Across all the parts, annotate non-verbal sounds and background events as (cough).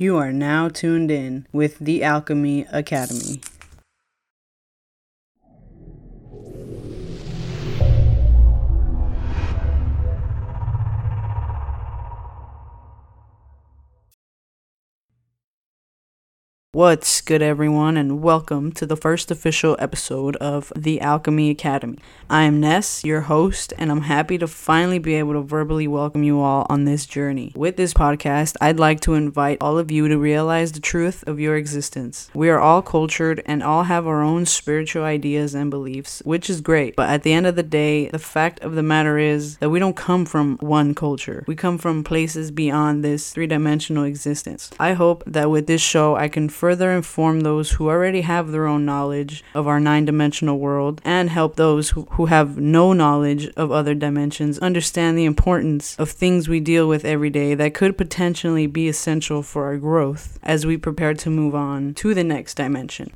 You are now tuned in with the Alchemy Academy. What's good, everyone, and welcome to the first official episode of the Alchemy Academy. I am Ness, your host, and I'm happy to finally be able to verbally welcome you all on this journey. With this podcast, I'd like to invite all of you to realize the truth of your existence. We are all cultured and all have our own spiritual ideas and beliefs, which is great, but at the end of the day, the fact of the matter is that we don't come from one culture. We come from places beyond this three dimensional existence. I hope that with this show, I can further inform those who already have their own knowledge of our nine dimensional world and help those who, who have no knowledge of other dimensions understand the importance of things we deal with every day that could potentially be essential for our growth as we prepare to move on to the next dimension.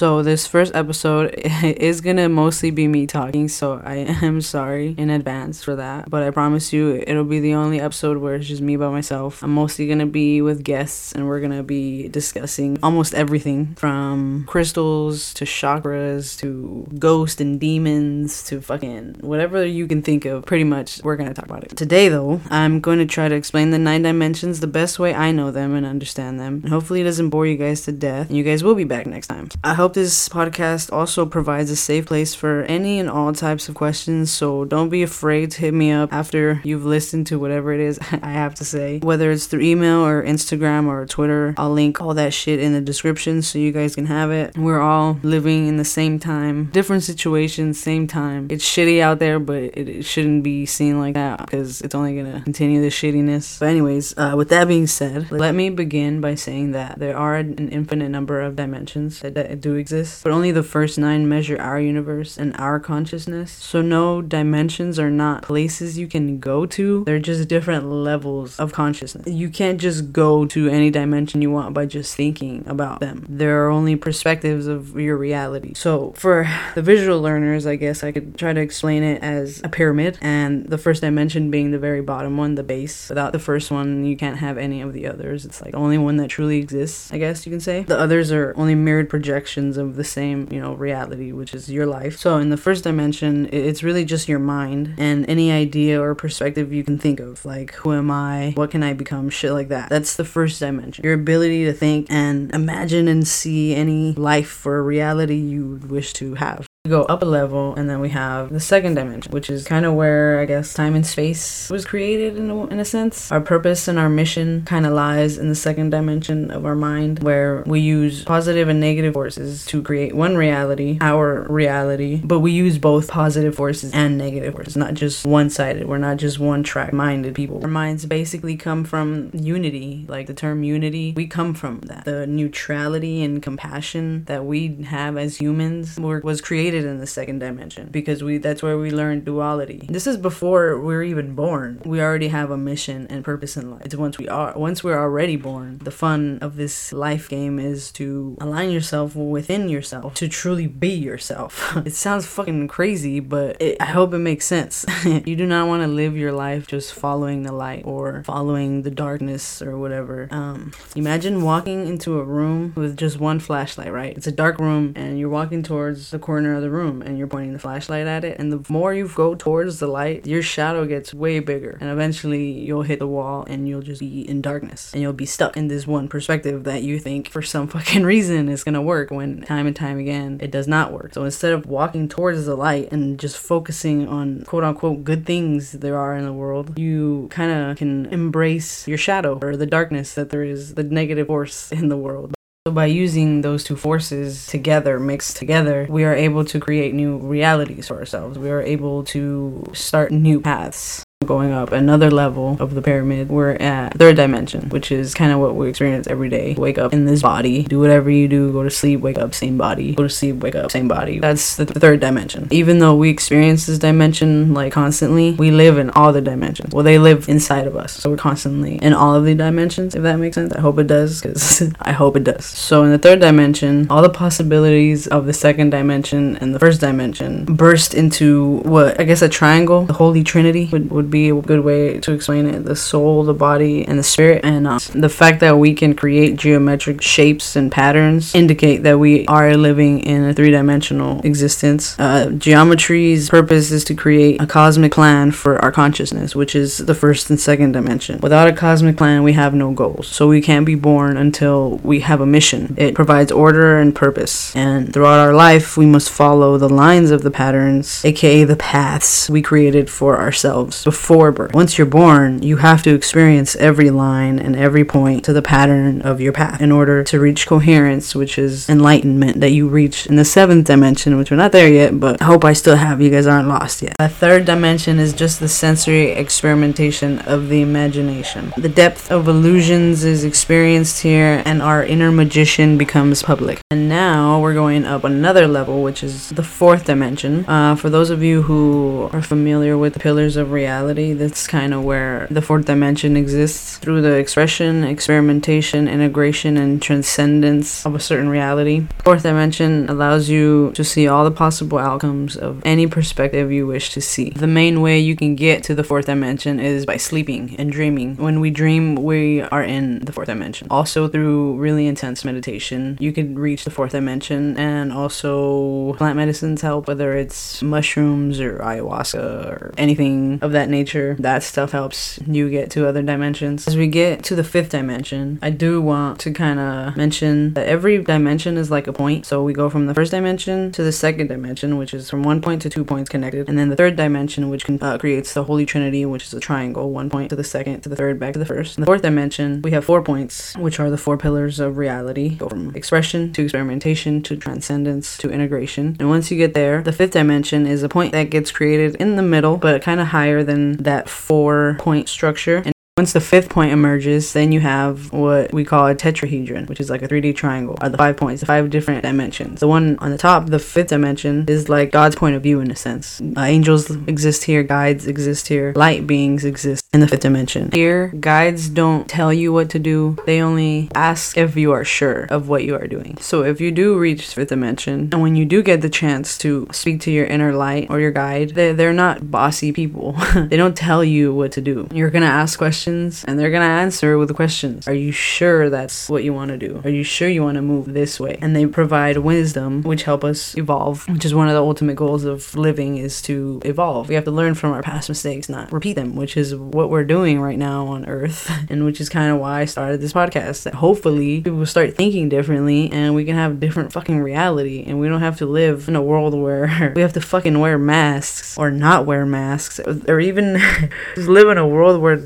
So this first episode (laughs) is gonna mostly be me talking, so I (laughs) am sorry in advance for that. But I promise you, it'll be the only episode where it's just me by myself. I'm mostly gonna be with guests, and we're gonna be discussing almost everything from crystals to chakras to ghosts and demons to fucking whatever you can think of. Pretty much, we're gonna talk about it today. Though I'm going to try to explain the nine dimensions the best way I know them and understand them, and hopefully it doesn't bore you guys to death. And you guys will be back next time. I hope this podcast also provides a safe place for any and all types of questions, so don't be afraid to hit me up after you've listened to whatever it is (laughs) I have to say. Whether it's through email or Instagram or Twitter, I'll link all that shit in the description so you guys can have it. We're all living in the same time, different situations, same time. It's shitty out there, but it, it shouldn't be seen like that because it's only gonna continue the shittiness. But, anyways, uh, with that being said, let me begin by saying that there are an infinite number of dimensions that, that do exist, but only the first nine measure our universe and our consciousness. So, no dimensions are not places you can go to, they're just different levels of consciousness. You can't just go to any dimension you want by just thinking about them. There are only perspectives of your reality. So, for the visual learners, I guess I could try to explain it as a pyramid, and the first dimension being the very bottom one, the base. Without the first one, you can't have any of the others. It's like the only one that truly exists, I guess you can say. The others are only mirrored projections of the same, you know, reality, which is your life. So in the first dimension, it's really just your mind and any idea or perspective you can think of, like who am I, what can I become, shit like that. That's the first dimension. Your ability to think and imagine and see any life or reality you would wish to have. Go up a level and then we have the second dimension, which is kind of where I guess time and space was created in a, in a sense. Our purpose and our mission kind of lies in the second dimension of our mind, where we use positive and negative forces to create one reality, our reality, but we use both positive forces and negative forces, not just one sided. We're not just one track minded people. Our minds basically come from unity, like the term unity, we come from that. The neutrality and compassion that we have as humans were, was created in the second dimension because we that's where we learn duality. This is before we're even born. We already have a mission and purpose in life. It's once we are once we're already born. The fun of this life game is to align yourself within yourself to truly be yourself. (laughs) it sounds fucking crazy, but it, I hope it makes sense. (laughs) you do not want to live your life just following the light or following the darkness or whatever. Um, imagine walking into a room with just one flashlight, right? It's a dark room and you're walking towards the corner the room and you're pointing the flashlight at it. And the more you go towards the light, your shadow gets way bigger. And eventually you'll hit the wall and you'll just be in darkness. And you'll be stuck in this one perspective that you think for some (laughs) fucking reason is gonna work when time and time again it does not work. So instead of walking towards the light and just focusing on quote unquote good things there are in the world, you kind of can embrace your shadow or the darkness that there is, the negative force in the world. So by using those two forces together, mixed together, we are able to create new realities for ourselves. We are able to start new paths. Going up another level of the pyramid, we're at third dimension, which is kind of what we experience every day. Wake up in this body, do whatever you do, go to sleep, wake up, same body, go to sleep, wake up, same body. That's the third dimension. Even though we experience this dimension like constantly, we live in all the dimensions. Well, they live inside of us, so we're constantly in all of the dimensions. If that makes sense, I hope it does, because (laughs) I hope it does. So in the third dimension, all the possibilities of the second dimension and the first dimension burst into what I guess a triangle, the Holy Trinity would, would be a good way to explain it. The soul, the body, and the spirit. And uh, the fact that we can create geometric shapes and patterns indicate that we are living in a three dimensional existence. Uh, geometry's purpose is to create a cosmic plan for our consciousness, which is the first and second dimension. Without a cosmic plan, we have no goals. So we can't be born until we have a mission. It provides order and purpose. And throughout our life, we must follow the lines of the patterns, aka the paths we created for ourselves before birth. Once you're born, you have to experience every line and every point to the pattern of your path in order to reach coherence, which is enlightenment that you reach in the seventh dimension, which we're not there yet, but I hope I still have. You guys aren't lost yet. The third dimension is just the sensory experimentation of the imagination. The depth of illusions is experienced here, and our inner magician becomes public. And now we're going up another level, which is the fourth dimension. Uh, for those of you who are familiar with the pillars of reality, that's kind of where the fourth dimension exists through the expression, experimentation, integration, and transcendence of a certain reality. Fourth dimension allows you to see all the possible outcomes of any perspective you wish to see. The main way you can get to the fourth dimension is by sleeping and dreaming. When we dream, we are in the fourth dimension. Also, through really intense meditation, you can reach the fourth dimension, and also plant medicines help, whether it's mushrooms or ayahuasca or anything of that nature. That stuff helps you get to other dimensions. As we get to the fifth dimension, I do want to kind of mention that every dimension is like a point. So we go from the first dimension to the second dimension, which is from one point to two points connected, and then the third dimension, which can, uh, creates the Holy Trinity, which is a triangle, one point to the second, to the third, back to the first. In the fourth dimension, we have four points, which are the four pillars of reality. Go from expression to experimentation to transcendence to integration. And once you get there, the fifth dimension is a point that gets created in the middle, but kind of higher than that four point structure. And once the fifth point emerges, then you have what we call a tetrahedron, which is like a 3D triangle, are the five points, the five different dimensions. The one on the top, the fifth dimension, is like God's point of view in a sense. Uh, angels exist here, guides exist here, light beings exist in the fifth dimension. Here, guides don't tell you what to do, they only ask if you are sure of what you are doing. So if you do reach fifth dimension, and when you do get the chance to speak to your inner light or your guide, they, they're not bossy people. (laughs) they don't tell you what to do. You're gonna ask questions and they're gonna answer with questions. Are you sure that's what you want to do? Are you sure you want to move this way? And they provide wisdom, which help us evolve, which is one of the ultimate goals of living is to evolve. We have to learn from our past mistakes, not repeat them, which is what we're doing right now on Earth, (laughs) and which is kind of why I started this podcast. That hopefully people start thinking differently, and we can have different fucking reality, and we don't have to live in a world where (laughs) we have to fucking wear masks or not wear masks, or even (laughs) live in a world where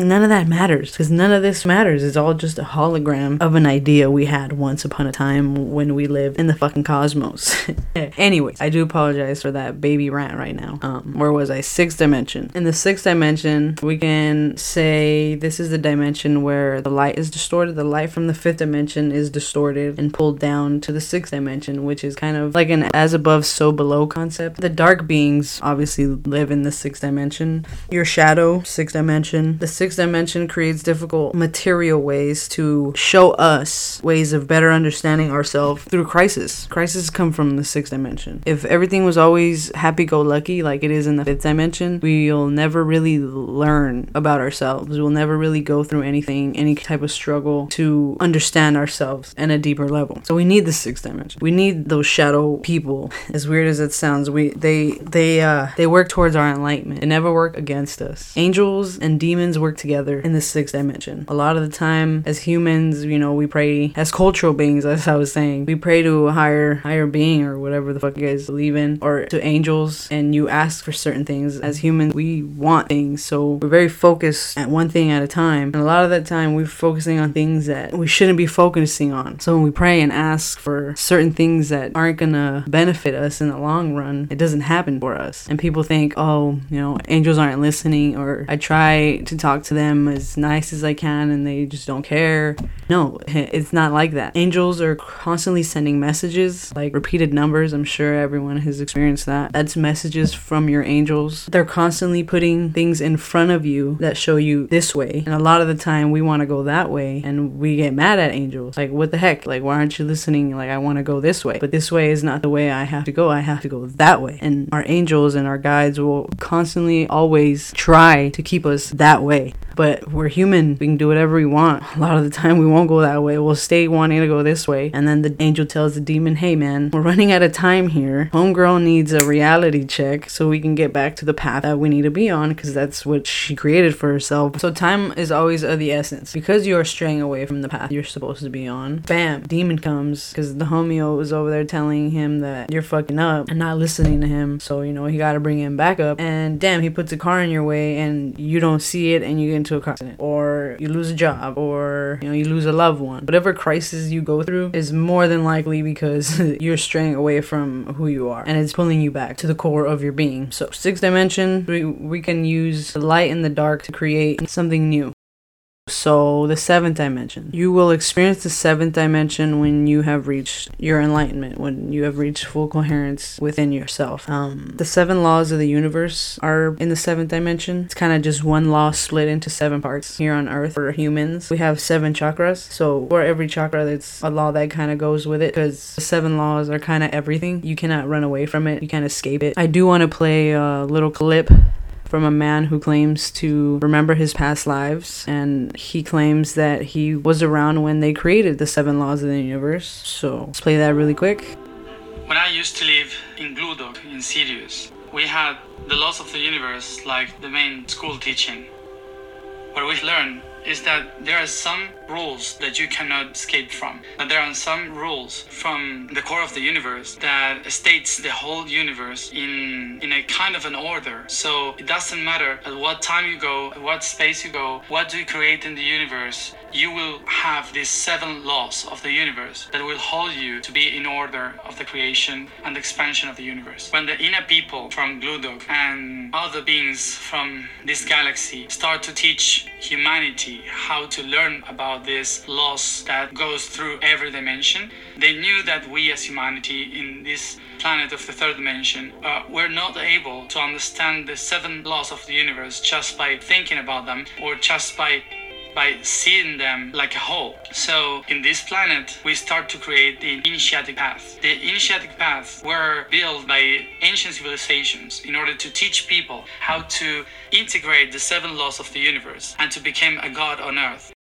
none of that matters because none of this matters. It's all just a hologram of an idea we had once upon a time when we lived in the fucking cosmos. (laughs) Anyways, I do apologize for that baby rant right now. Um, where was I? Sixth dimension. In the sixth dimension, we can say this is the dimension where the light is distorted. The light from the fifth dimension is distorted and pulled down to the sixth dimension, which is kind of like an as above, so below concept. The dark beings obviously live in the sixth dimension. Your shadow, sixth dimension. The sixth dimension creates difficult material ways to show us ways of better understanding ourselves through crisis. Crises come from the sixth dimension. If everything was always happy go lucky like it is in the fifth dimension, we'll never really learn about ourselves. We'll never really go through anything, any type of struggle to understand ourselves in a deeper level. So we need the sixth dimension. We need those shadow people. (laughs) As weird as it sounds, we they they uh they work towards our enlightenment. They never work against us. Angels and demons work together in the sixth dimension. A lot of the time, as humans, you know, we pray as cultural beings, (laughs) as I was saying, we pray to a higher higher being or whatever the fuck you guys believe in, or to angels, and you ask for certain things. As humans, we want things, so we're very focused at one thing at a time. And a lot of that time, we're focusing on things that we shouldn't be focusing on. So when we pray and ask for certain things that aren't gonna benefit us in the long run, it doesn't happen for us. And people think, oh, you know, angels aren't listening, or I try to talk talk to them as nice as I can and they just don't care. No, it's not like that. Angels are constantly sending messages, like repeated numbers. I'm sure everyone has experienced that. That's messages from your angels. They're constantly putting things in front of you that show you this way. And a lot of the time we want to go that way and we get mad at angels. Like, what the heck? Like, why aren't you listening? Like, I want to go this way. But this way is not the way I have to go. I have to go that way. And our angels and our guides will constantly always try to keep us that way. But we're human. We can do whatever we want. A lot of the time, we won't go that way. We'll stay wanting to go this way. And then the angel tells the demon, hey, man, we're running out of time here. Homegirl needs a reality check so we can get back to the path that we need to be on because that's what she created for herself. So time is always of the essence. Because you are straying away from the path you're supposed to be on, bam, demon comes because the homeo was over there telling him that you're fucking up and not listening to him. So, you know, he got to bring him back up. And damn, he puts a car in your way and you don't see it and you get into a car accident or you lose a job or, you know, you lose a loved one. Whatever crisis you go through is more than likely because (laughs) you're straying away from who you are and it's pulling you back to the core of your being. So, sixth dimension, we, we can use the light and the dark to create something new. So, the seventh dimension. You will experience the seventh dimension when you have reached your enlightenment, when you have reached full coherence within yourself. Um, the seven laws of the universe are in the seventh dimension. It's kind of just one law split into seven parts here on Earth for humans. We have seven chakras. So, for every chakra, there's a law that kind of goes with it because the seven laws are kind of everything. You cannot run away from it, you can't escape it. I do want to play a little clip from a man who claims to remember his past lives, and he claims that he was around when they created the seven laws of the universe. So let's play that really quick. When I used to live in Gludok in Sirius, we had the laws of the universe like the main school teaching. What we learned is that there are some rules that you cannot escape from. That there are some rules from the core of the universe that states the whole universe in in a kind of an order. So it doesn't matter at what time you go, at what space you go, what do you create in the universe. You will have these seven laws of the universe that will hold you to be in order of the creation and expansion of the universe. When the inner people from Gludok and other beings from this galaxy start to teach humanity how to learn about this loss that goes through every dimension. They knew that we as humanity in this planet of the third dimension uh, were not able to understand the seven laws of the universe just by thinking about them or just by by seeing them like a whole. So in this planet, we start to create the initiatic path. The initiatic paths were built by ancient civilizations in order to teach people how to integrate the seven laws of the universe and to become a god on earth.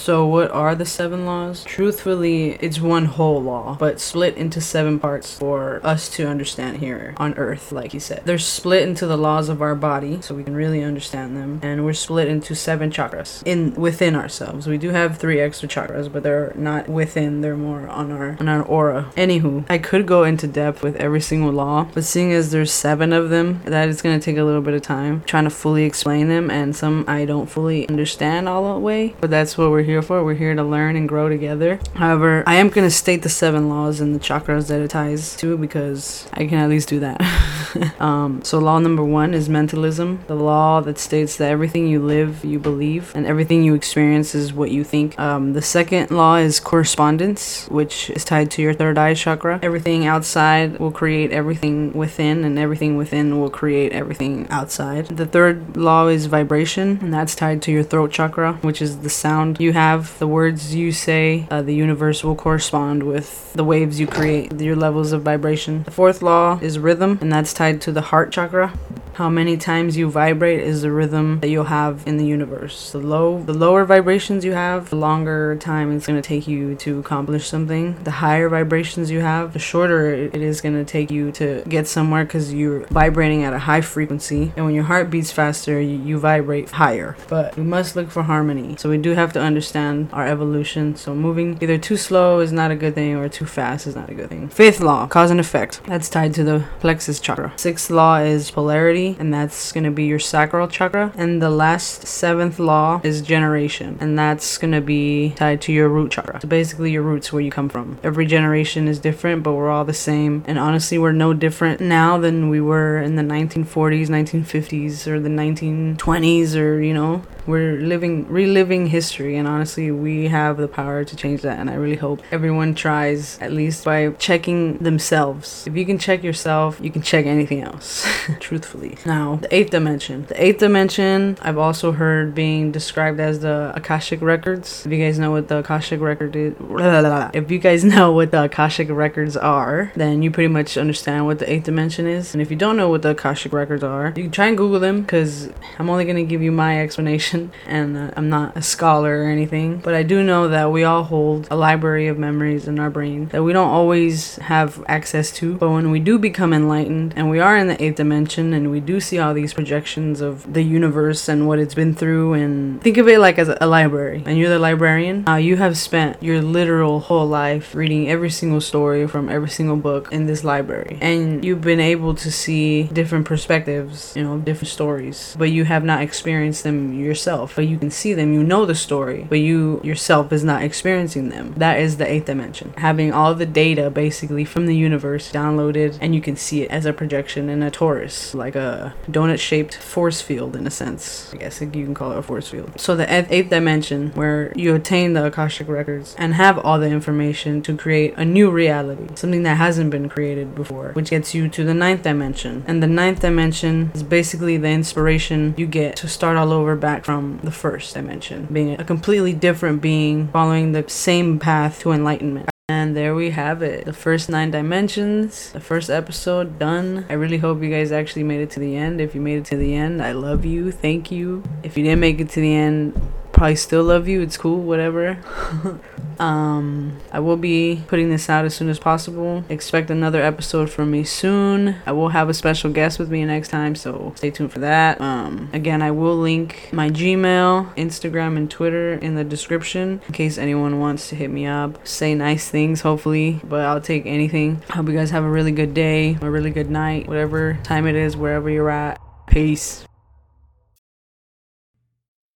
So, what are the seven laws? Truthfully, it's one whole law, but split into seven parts for us to understand here on Earth, like he said. They're split into the laws of our body, so we can really understand them, and we're split into seven chakras in within ourselves. We do have three extra chakras, but they're not within; they're more on our on our aura. Anywho, I could go into depth with every single law, but seeing as there's seven of them, that is going to take a little bit of time trying to fully explain them, and some I don't fully understand all the way. But that's what we're here here for. We're here to learn and grow together. However, I am going to state the seven laws and the chakras that it ties to because I can at least do that. (laughs) (laughs) um, so, law number one is mentalism, the law that states that everything you live, you believe, and everything you experience is what you think. Um, the second law is correspondence, which is tied to your third eye chakra. Everything outside will create everything within, and everything within will create everything outside. The third law is vibration, and that's tied to your throat chakra, which is the sound you have the words you say, uh, the universe will correspond with the waves you create, your levels of vibration. The fourth law is rhythm, and that's tied to the heart chakra. How many times you vibrate is the rhythm that you'll have in the universe. The low, the lower vibrations you have, the longer time it's going to take you to accomplish something. The higher vibrations you have, the shorter it is going to take you to get somewhere because you're vibrating at a high frequency. And when your heart beats faster, you, you vibrate higher. But we must look for harmony. So we do have to understand our evolution. So moving either too slow is not a good thing or too fast is not a good thing. Fifth law, cause and effect. That's tied to the plexus chakra. Sixth law is polarity and that's gonna be your sacral chakra. And the last seventh law is generation, and that's gonna be tied to your root chakra. So basically, your roots where you come from. Every generation is different, but we're all the same. And honestly, we're no different now than we were in the 1940s, 1950s, or the 1920s, or you know, we're living reliving history and honestly we have the power to change that and i really hope everyone tries at least by checking themselves. If you can check yourself you can check anything else (laughs) truthfully. Now the eighth dimension. The eighth dimension i've also heard being described as the akashic records. If you guys know what the akashic record is (laughs) if you guys know what the akashic records are then you pretty much understand what the eighth dimension is. And if you don't know what the akashic records are you can try and google them because i'm only going to give you my explanation and uh, I'm not a scholar or anything, but I do know that we all hold a library of memories in our brain that we don't always have access to. But when we do become enlightened and we are in the eighth dimension and we do see all these projections of the universe and what it's been through, and think of it like as a library, and you're the librarian, uh, you have spent your literal whole life reading every single story from every single book in this library, and you've been able to see different perspectives, you know, different stories, but you have not experienced them yourself yourself, but you can see them, you know the story, but you yourself is not experiencing them. That is the eighth dimension. Having all the data basically from the universe downloaded and you can see it as a projection in a torus, like a donut shaped force field in a sense. I guess you can call it a force field. So the eighth dimension where you attain the Akashic records and have all the information to create a new reality, something that hasn't been created before, which gets you to the ninth dimension. And the ninth dimension is basically the inspiration you get to start all over back from the first dimension, being a completely different being following the same path to enlightenment. And there we have it. The first nine dimensions, the first episode done. I really hope you guys actually made it to the end. If you made it to the end, I love you. Thank you. If you didn't make it to the end, probably still love you. It's cool, whatever. (laughs) um, I will be putting this out as soon as possible. Expect another episode from me soon. I will have a special guest with me next time, so stay tuned for that. Um, again, I will link my Gmail, Instagram, and Twitter in the description in case anyone wants to hit me up. Say nice things, hopefully, but I'll take anything. Hope you guys have a really good day, a really good night, whatever time it is, wherever you're at. Peace.